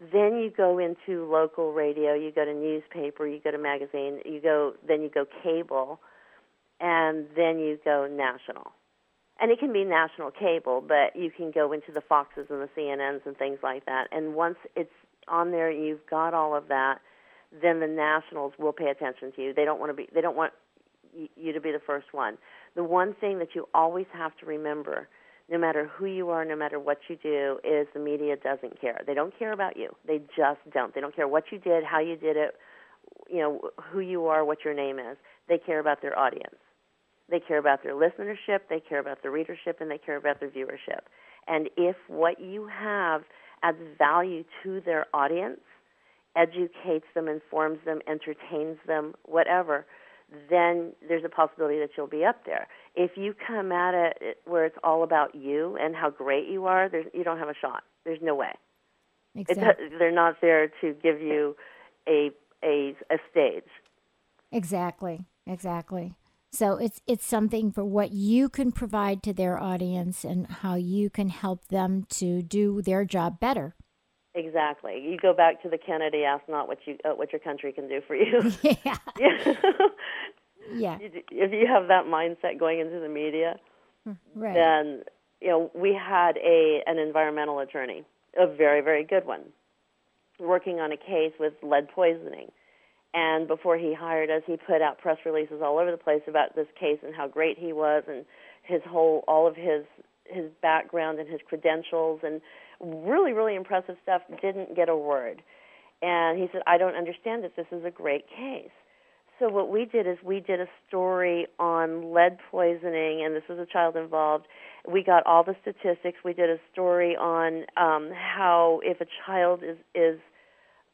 Then you go into local radio, you go to newspaper, you go to magazine, you go then you go cable, and then you go national. And it can be national cable, but you can go into the Foxes and the CNNs and things like that. And once it's on there, you've got all of that. Then the nationals will pay attention to you. They don't want to be. They don't want you to be the first one. The one thing that you always have to remember no matter who you are, no matter what you do, is the media doesn't care. They don't care about you. They just don't. They don't care what you did, how you did it, you know, who you are, what your name is. They care about their audience. They care about their listenership, they care about their readership, and they care about their viewership. And if what you have adds value to their audience, educates them, informs them, entertains them, whatever, then there's a possibility that you'll be up there. If you come at it where it's all about you and how great you are, there's, you don't have a shot. There's no way. Exactly. It, they're not there to give you a a a stage. Exactly. Exactly. So it's it's something for what you can provide to their audience and how you can help them to do their job better. Exactly. You go back to the Kennedy ask not what you uh, what your country can do for you. yeah. yeah. yeah. If you have that mindset going into the media, Hmm, right. then you know we had a an environmental attorney, a very very good one, working on a case with lead poisoning and before he hired us, he put out press releases all over the place about this case and how great he was and his whole all of his his background and his credentials and really really impressive stuff didn't get a word. And he said, "I don't understand it. This is a great case." So what we did is we did a story on lead poisoning, and this was a child involved. We got all the statistics. We did a story on um, how if a child is is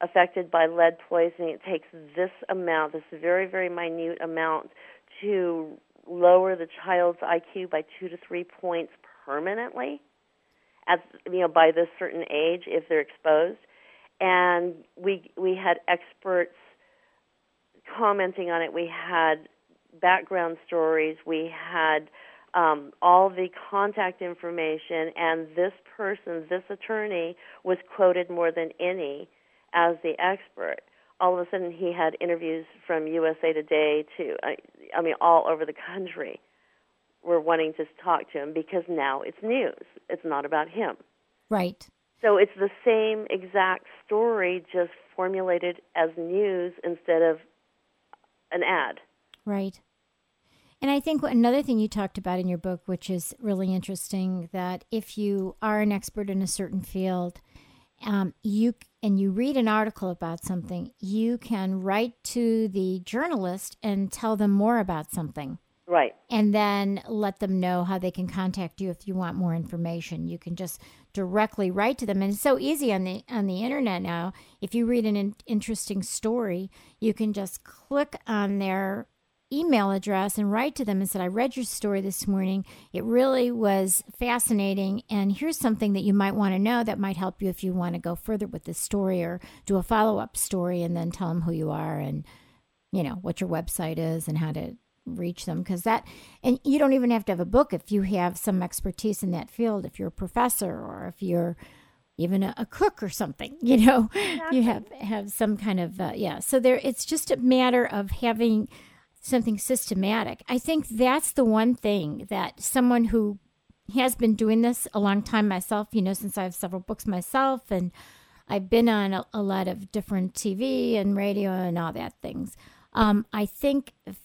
affected by lead poisoning, it takes this amount, this very, very minute amount, to lower the child's IQ by two to three points permanently, at you know by this certain age if they're exposed. And we we had experts commenting on it. We had background stories. We had um, all the contact information, and this person, this attorney, was quoted more than any as the expert. All of a sudden, he had interviews from USA Today to, I, I mean, all over the country were wanting to talk to him because now it's news. It's not about him. Right. So it's the same exact story, just formulated as news instead of an ad. Right. And I think another thing you talked about in your book, which is really interesting, that if you are an expert in a certain field, um, you and you read an article about something, you can write to the journalist and tell them more about something. Right. And then let them know how they can contact you if you want more information. You can just directly write to them, and it's so easy on the on the internet now. If you read an in- interesting story, you can just click on their email address and write to them and said, I read your story this morning. It really was fascinating. And here's something that you might want to know that might help you if you want to go further with this story or do a follow up story and then tell them who you are and, you know, what your website is and how to reach them. Because that, and you don't even have to have a book if you have some expertise in that field, if you're a professor or if you're, even a, a, cook or something you know exactly. you have have some kind of uh, yeah so there it's just a matter of having something systematic. I think that's the one thing that someone who has been doing this a long time myself, you know, since I have several books myself and I've been on a, a lot of different TV and radio and all that things. Um, I think f-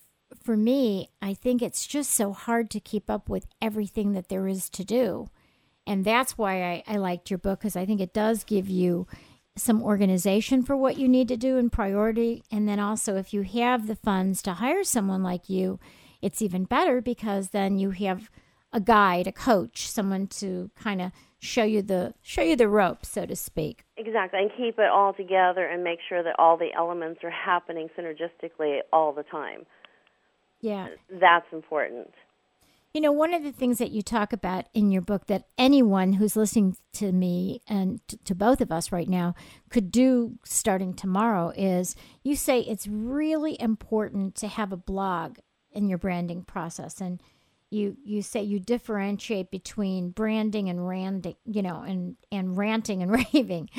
for me, I think it's just so hard to keep up with everything that there is to do. And that's why I, I liked your book because I think it does give you some organization for what you need to do and priority. And then also, if you have the funds to hire someone like you, it's even better because then you have a guide, a coach, someone to kind of show you the show you the ropes, so to speak. Exactly, and keep it all together and make sure that all the elements are happening synergistically all the time. Yeah, that's important. You know, one of the things that you talk about in your book that anyone who's listening to me and to, to both of us right now could do starting tomorrow is you say it's really important to have a blog in your branding process and you you say you differentiate between branding and ranting, you know, and and ranting and raving,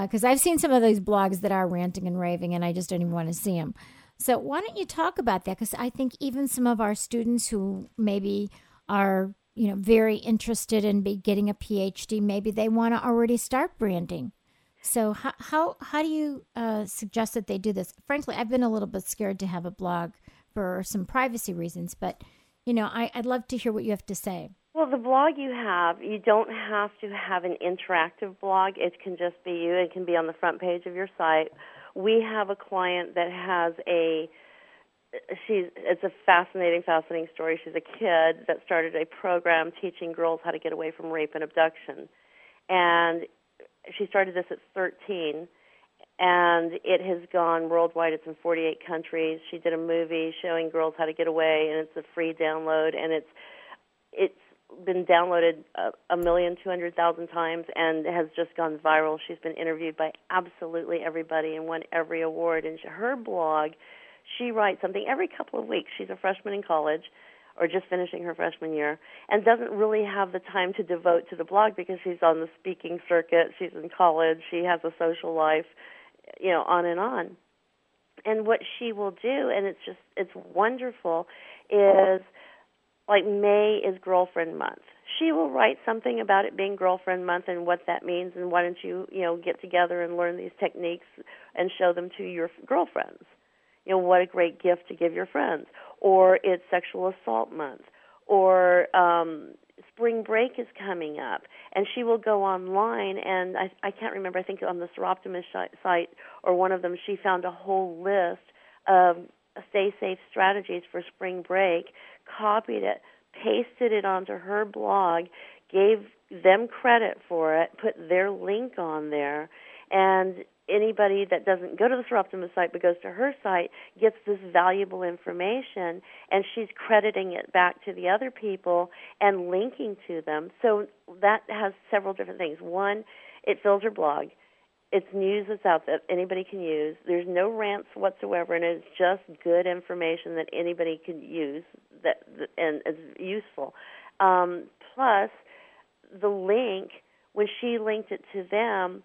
because uh, I've seen some of those blogs that are ranting and raving, and I just don't even want to see them. So why don't you talk about that? Because I think even some of our students who maybe are you know very interested in be getting a PhD, maybe they want to already start branding. So how how how do you uh, suggest that they do this? Frankly, I've been a little bit scared to have a blog for some privacy reasons, but you know I, I'd love to hear what you have to say. Well, the blog you have, you don't have to have an interactive blog. It can just be you. It can be on the front page of your site we have a client that has a she's it's a fascinating fascinating story. She's a kid that started a program teaching girls how to get away from rape and abduction. And she started this at 13 and it has gone worldwide. It's in 48 countries. She did a movie showing girls how to get away and it's a free download and it's it's been downloaded a, a million two hundred thousand times and has just gone viral. She's been interviewed by absolutely everybody and won every award. And her blog, she writes something every couple of weeks. She's a freshman in college or just finishing her freshman year and doesn't really have the time to devote to the blog because she's on the speaking circuit, she's in college, she has a social life, you know, on and on. And what she will do and it's just it's wonderful is like May is girlfriend month. She will write something about it being girlfriend month and what that means and why don't you, you know, get together and learn these techniques and show them to your girlfriends. You know, what a great gift to give your friends. Or it's sexual assault month. Or um spring break is coming up and she will go online and I I can't remember I think on the Soroptimist site or one of them she found a whole list of stay safe strategies for spring break copied it, pasted it onto her blog, gave them credit for it, put their link on there, and anybody that doesn't go to the Soroptimist site but goes to her site gets this valuable information and she's crediting it back to the other people and linking to them. So that has several different things. One, it fills her blog it's news that's out that anybody can use. There's no rants whatsoever, and it's just good information that anybody can use that and is useful. Um, plus, the link when she linked it to them,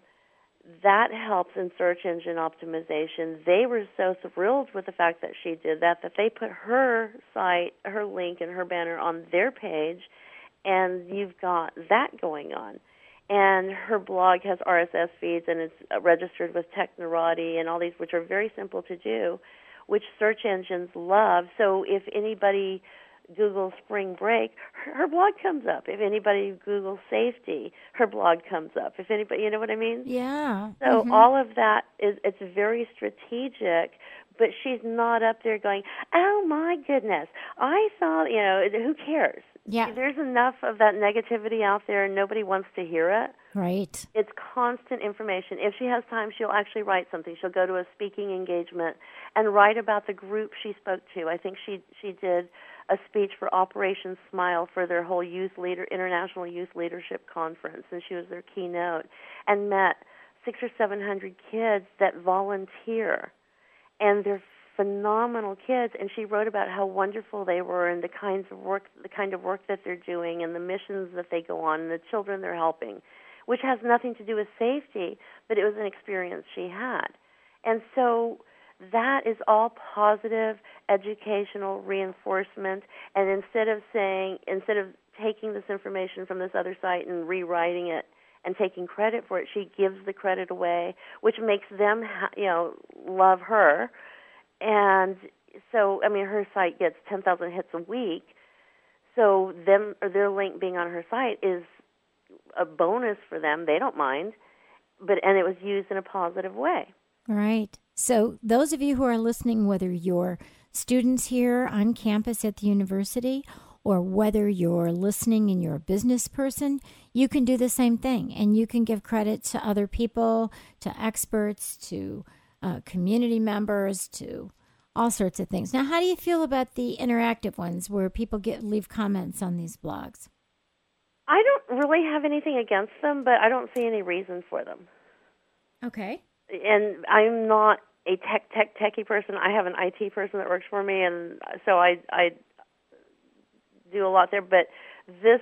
that helps in search engine optimization. They were so thrilled with the fact that she did that that they put her site, her link, and her banner on their page, and you've got that going on and her blog has RSS feeds and it's uh, registered with Technorati and all these, which are very simple to do, which search engines love. So if anybody Google spring break, her, her blog comes up. If anybody Google safety, her blog comes up. If anybody, you know what I mean? Yeah. So mm-hmm. all of that is it's very strategic, but she's not up there going, "Oh my goodness, I saw," you know, who cares?" Yeah. There's enough of that negativity out there and nobody wants to hear it. Right. It's constant information. If she has time, she'll actually write something. She'll go to a speaking engagement and write about the group she spoke to. I think she she did a speech for Operation Smile for their whole youth leader international youth leadership conference and she was their keynote and met 6 or 700 kids that volunteer and they're phenomenal kids and she wrote about how wonderful they were and the kinds of work the kind of work that they're doing and the missions that they go on and the children they're helping which has nothing to do with safety but it was an experience she had. And so that is all positive educational reinforcement and instead of saying instead of taking this information from this other site and rewriting it and taking credit for it she gives the credit away which makes them you know love her and so I mean her site gets 10,000 hits a week. So them or their link being on her site is a bonus for them. They don't mind, but and it was used in a positive way. Right. So those of you who are listening, whether you're students here on campus at the university or whether you're listening and you're a business person, you can do the same thing and you can give credit to other people, to experts, to uh, community members to all sorts of things. Now, how do you feel about the interactive ones where people get leave comments on these blogs? I don't really have anything against them, but I don't see any reason for them. Okay. And I'm not a tech tech techie person. I have an IT person that works for me, and so I I do a lot there. But this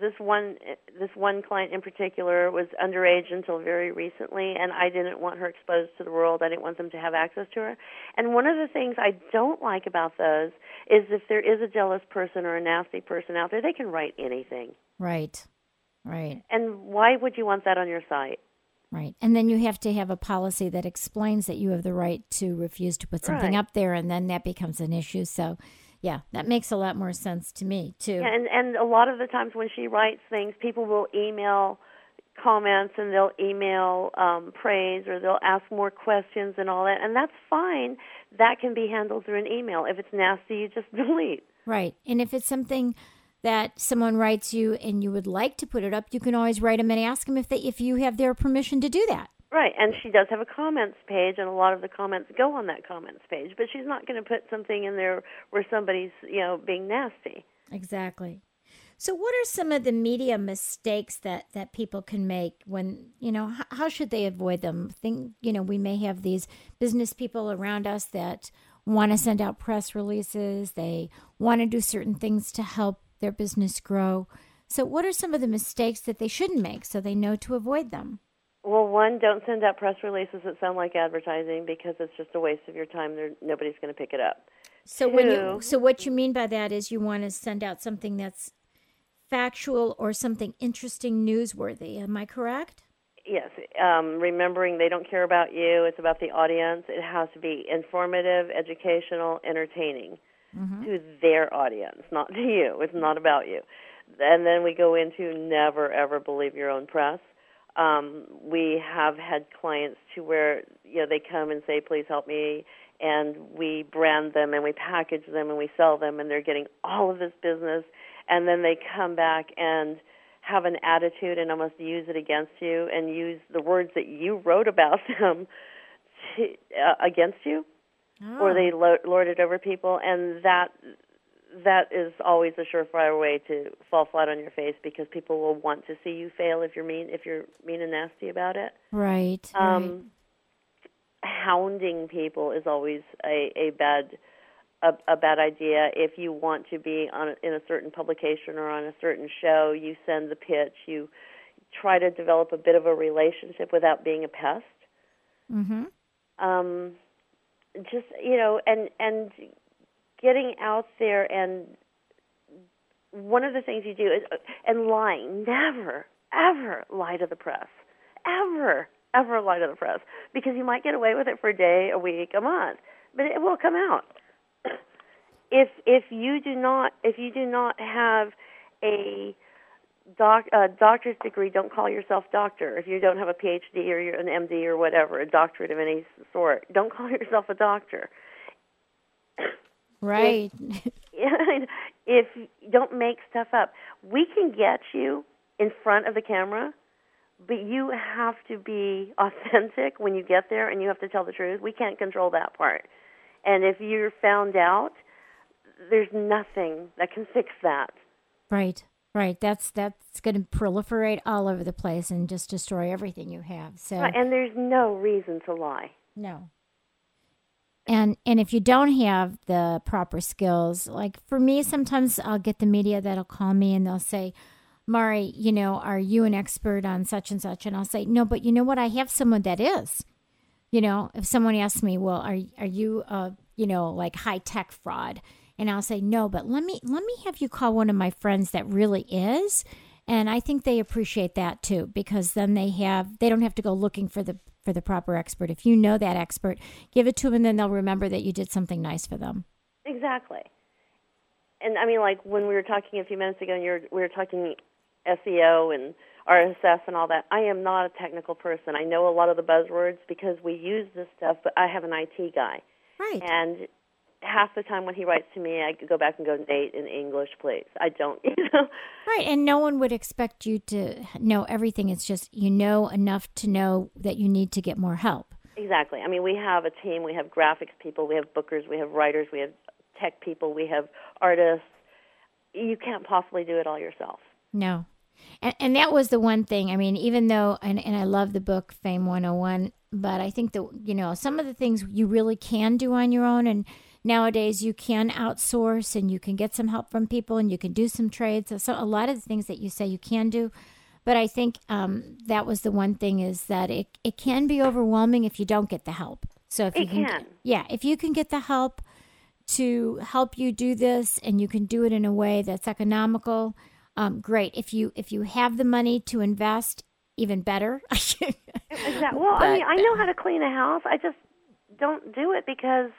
this one this one client in particular was underage until very recently and I didn't want her exposed to the world. I didn't want them to have access to her. And one of the things I don't like about those is if there is a jealous person or a nasty person out there, they can write anything. Right. Right. And why would you want that on your site? Right. And then you have to have a policy that explains that you have the right to refuse to put something right. up there and then that becomes an issue. So yeah, that makes a lot more sense to me too. Yeah, and and a lot of the times when she writes things, people will email comments and they'll email um, praise or they'll ask more questions and all that, and that's fine. That can be handled through an email. If it's nasty, you just delete. Right, and if it's something that someone writes you and you would like to put it up, you can always write them and ask them if they if you have their permission to do that. Right, and she does have a comments page, and a lot of the comments go on that comments page. But she's not going to put something in there where somebody's, you know, being nasty. Exactly. So, what are some of the media mistakes that that people can make when you know how, how should they avoid them? Think you know we may have these business people around us that want to send out press releases, they want to do certain things to help their business grow. So, what are some of the mistakes that they shouldn't make so they know to avoid them? Well, one, don't send out press releases that sound like advertising because it's just a waste of your time. There, nobody's going to pick it up. So when you so what you mean by that is you want to send out something that's factual or something interesting, newsworthy. Am I correct? Yes, um, remembering they don't care about you. It's about the audience. It has to be informative, educational, entertaining to their audience, not to you. It's not about you. And then we go into never ever believe your own press. Um, we have had clients to where you know they come and say, "Please help me," and we brand them and we package them and we sell them, and they're getting all of this business, and then they come back and have an attitude and almost use it against you and use the words that you wrote about them to, uh, against you. Or they lo- lord it over people. And that that is always a surefire way to fall flat on your face because people will want to see you fail if you're mean if you're mean and nasty about it Right. right. um hounding people is always a a bad a, a bad idea. If you want to be on in a certain publication or on a certain show, you send the pitch. You try to develop a bit of a relationship without being a pest. Mm-hmm. Um, just you know, and and getting out there and one of the things you do is and lying. Never ever lie to the press. Ever ever lie to the press because you might get away with it for a day, a week, a month, but it will come out if if you do not if you do not have a doc a doctor's degree, don't call yourself doctor. If you don't have a PhD or you're an MD or whatever, a doctorate of any sort, don't call yourself a doctor. Right. if don't make stuff up, we can get you in front of the camera, but you have to be authentic when you get there, and you have to tell the truth. We can't control that part. And if you're found out, there's nothing that can fix that. right. Right. That's that's going to proliferate all over the place and just destroy everything you have. So And there's no reason to lie. No. And and if you don't have the proper skills, like for me, sometimes I'll get the media that'll call me and they'll say, Mari, you know, are you an expert on such and such? And I'll say, no, but you know what? I have someone that is. You know, if someone asks me, well, are are you, uh, you know, like high tech fraud? And I'll say, no, but let me let me have you call one of my friends that really is. And I think they appreciate that too, because then they have they don't have to go looking for the for the proper expert. If you know that expert, give it to them, and then they'll remember that you did something nice for them. Exactly. And I mean, like when we were talking a few minutes ago, and you were, we were talking SEO and RSS and all that. I am not a technical person. I know a lot of the buzzwords because we use this stuff, but I have an IT guy. Right. And half the time when he writes to me, I go back and go, Nate, in English, please. I don't, you know. Right. And no one would expect you to know everything. It's just you know enough to know that you need to get more help. Exactly. I mean, we have a team. We have graphics people. We have bookers. We have writers. We have tech people. We have artists. You can't possibly do it all yourself. No. And, and that was the one thing. I mean, even though, and, and I love the book Fame 101, but I think that, you know, some of the things you really can do on your own. And nowadays you can outsource and you can get some help from people and you can do some trades. So, a lot of the things that you say you can do. But I think um, that was the one thing is that it, it can be overwhelming if you don't get the help. So if It you can, can. yeah, if you can get the help to help you do this and you can do it in a way that's economical, um, great. If you if you have the money to invest, even better. Exactly. Well, I mean, I know how to clean a house. I just don't do it because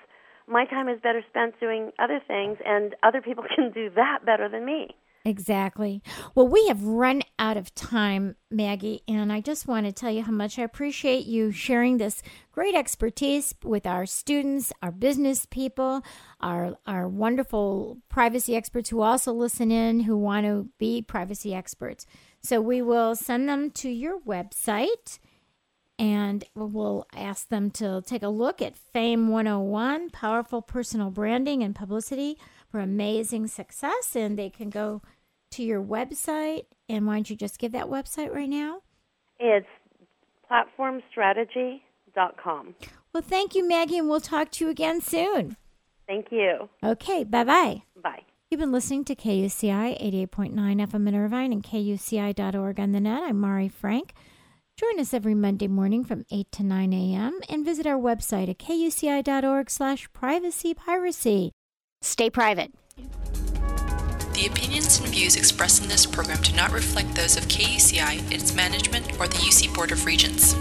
my time is better spent doing other things, and other people can do that better than me. Exactly. Well, we have run out of time, Maggie, and I just want to tell you how much I appreciate you sharing this great expertise with our students, our business people, our our wonderful privacy experts who also listen in who want to be privacy experts. So we will send them to your website and we'll ask them to take a look at Fame 101 Powerful Personal Branding and Publicity for Amazing Success. And they can go to your website. And why don't you just give that website right now? It's platformstrategy.com. Well, thank you, Maggie, and we'll talk to you again soon. Thank you. Okay, bye bye. Bye. You've been listening to KUCI 88.9 FM in Irvine and KUCI.org on the net. I'm Mari Frank. Join us every Monday morning from 8 to 9 a.m. and visit our website at kuci.org slash privacy piracy. Stay private. The opinions and views expressed in this program do not reflect those of KUCI, its management, or the UC Board of Regents.